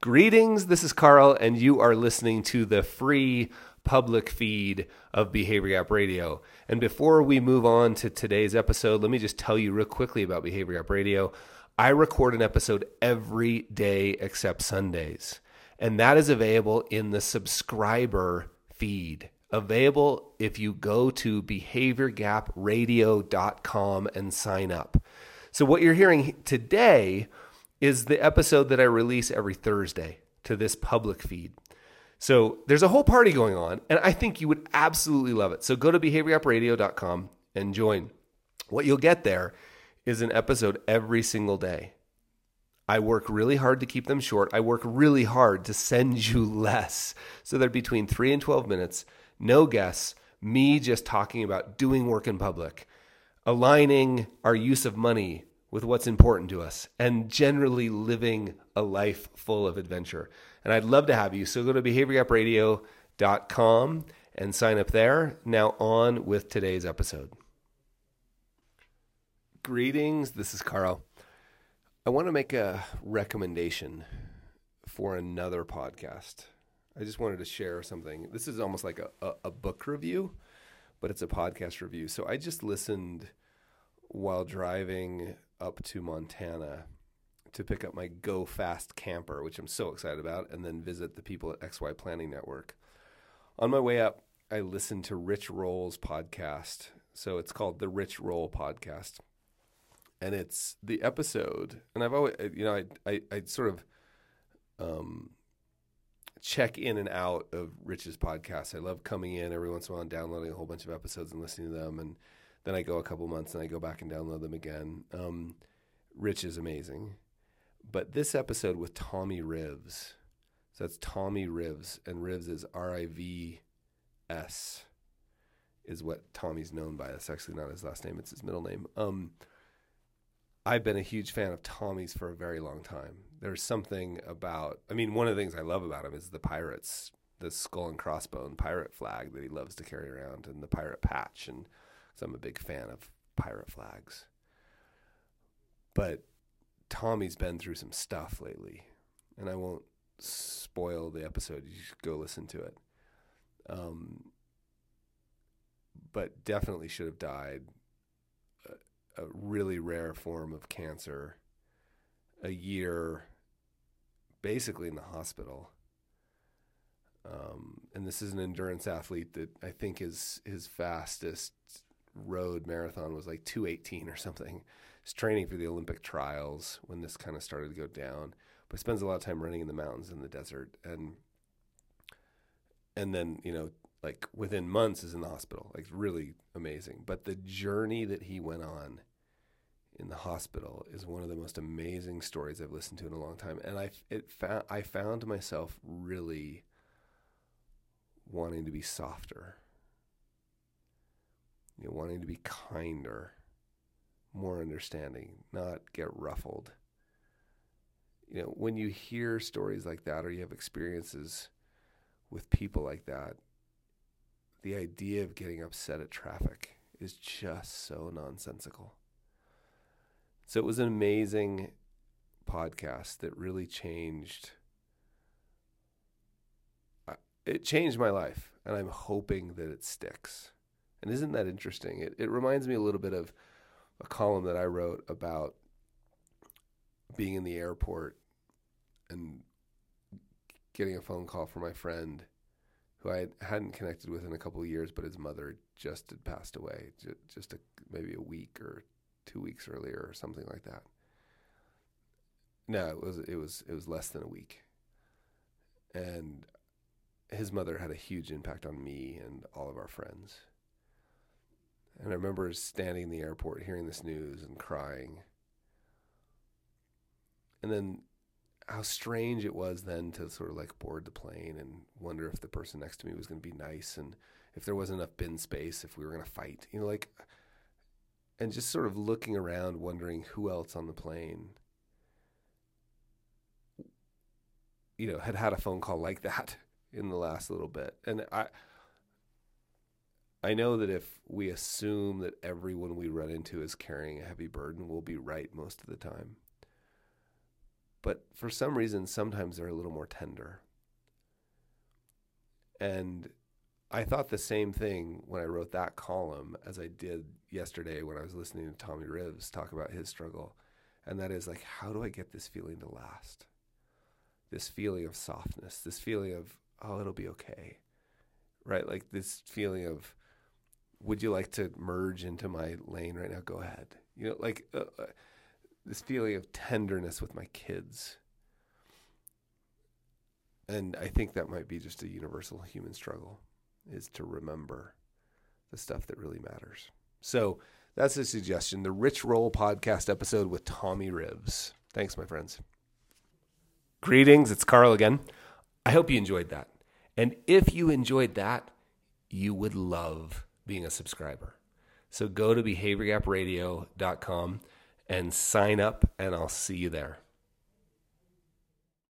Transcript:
Greetings, this is Carl, and you are listening to the free public feed of Behavior Gap Radio. And before we move on to today's episode, let me just tell you real quickly about Behavior Gap Radio. I record an episode every day except Sundays, and that is available in the subscriber feed. Available if you go to behaviorgapradio.com and sign up. So, what you're hearing today is the episode that I release every Thursday to this public feed. So there's a whole party going on, and I think you would absolutely love it. So go to behaviorgapradio.com and join. What you'll get there is an episode every single day. I work really hard to keep them short. I work really hard to send you less. So they're between three and 12 minutes, no guests, me just talking about doing work in public, aligning our use of money with what's important to us and generally living a life full of adventure. And I'd love to have you. So go to behaviorgapradio.com and sign up there. Now, on with today's episode. Greetings. This is Carl. I want to make a recommendation for another podcast. I just wanted to share something. This is almost like a, a, a book review, but it's a podcast review. So I just listened while driving up to Montana to pick up my Go Fast camper, which I'm so excited about, and then visit the people at XY Planning Network. On my way up, I listened to Rich Roll's podcast. So it's called the Rich Roll Podcast. And it's the episode, and I've always, you know, I, I, I sort of um, check in and out of Rich's podcast. I love coming in every once in a while and downloading a whole bunch of episodes and listening to them. And then I go a couple months and I go back and download them again. Um, Rich is amazing. But this episode with Tommy Rivs, so that's Tommy Rivs, and Rivs is R I V S, is what Tommy's known by. That's actually not his last name, it's his middle name. Um, I've been a huge fan of Tommy's for a very long time. There's something about, I mean, one of the things I love about him is the pirates, the skull and crossbone pirate flag that he loves to carry around, and the pirate patch. And so I'm a big fan of pirate flags. But Tommy's been through some stuff lately, and I won't spoil the episode. You should go listen to it. Um, but definitely should have died. A, a really rare form of cancer. A year, basically in the hospital. Um, and this is an endurance athlete that I think is his fastest road marathon was like 218 or something. He's training for the Olympic trials when this kind of started to go down, but spends a lot of time running in the mountains in the desert and and then, you know, like within months is in the hospital. Like really amazing. But the journey that he went on in the hospital is one of the most amazing stories I've listened to in a long time. And I it found I found myself really wanting to be softer you know, wanting to be kinder, more understanding, not get ruffled. You know, when you hear stories like that or you have experiences with people like that, the idea of getting upset at traffic is just so nonsensical. So it was an amazing podcast that really changed uh, it changed my life and I'm hoping that it sticks. And isn't that interesting? It, it reminds me a little bit of a column that I wrote about being in the airport and getting a phone call from my friend who I hadn't connected with in a couple of years, but his mother just had passed away, just a, maybe a week or two weeks earlier or something like that. No, it was it was it was less than a week, and his mother had a huge impact on me and all of our friends. And I remember standing in the airport hearing this news and crying. And then how strange it was then to sort of like board the plane and wonder if the person next to me was going to be nice and if there wasn't enough bin space, if we were going to fight, you know, like, and just sort of looking around, wondering who else on the plane, you know, had had a phone call like that in the last little bit. And I, I know that if we assume that everyone we run into is carrying a heavy burden, we'll be right most of the time. but for some reason, sometimes they're a little more tender. And I thought the same thing when I wrote that column as I did yesterday when I was listening to Tommy Rivs talk about his struggle. And that is like, how do I get this feeling to last? This feeling of softness, this feeling of, oh, it'll be okay. Right? Like this feeling of, would you like to merge into my lane right now? Go ahead. You know, like uh, uh, this feeling of tenderness with my kids. And I think that might be just a universal human struggle is to remember the stuff that really matters. So that's a suggestion. The Rich Roll podcast episode with Tommy Rivs. Thanks, my friends. Greetings, it's Carl again. I hope you enjoyed that. And if you enjoyed that, you would love being a subscriber. So go to behaviorgapradio.com and sign up, and I'll see you there.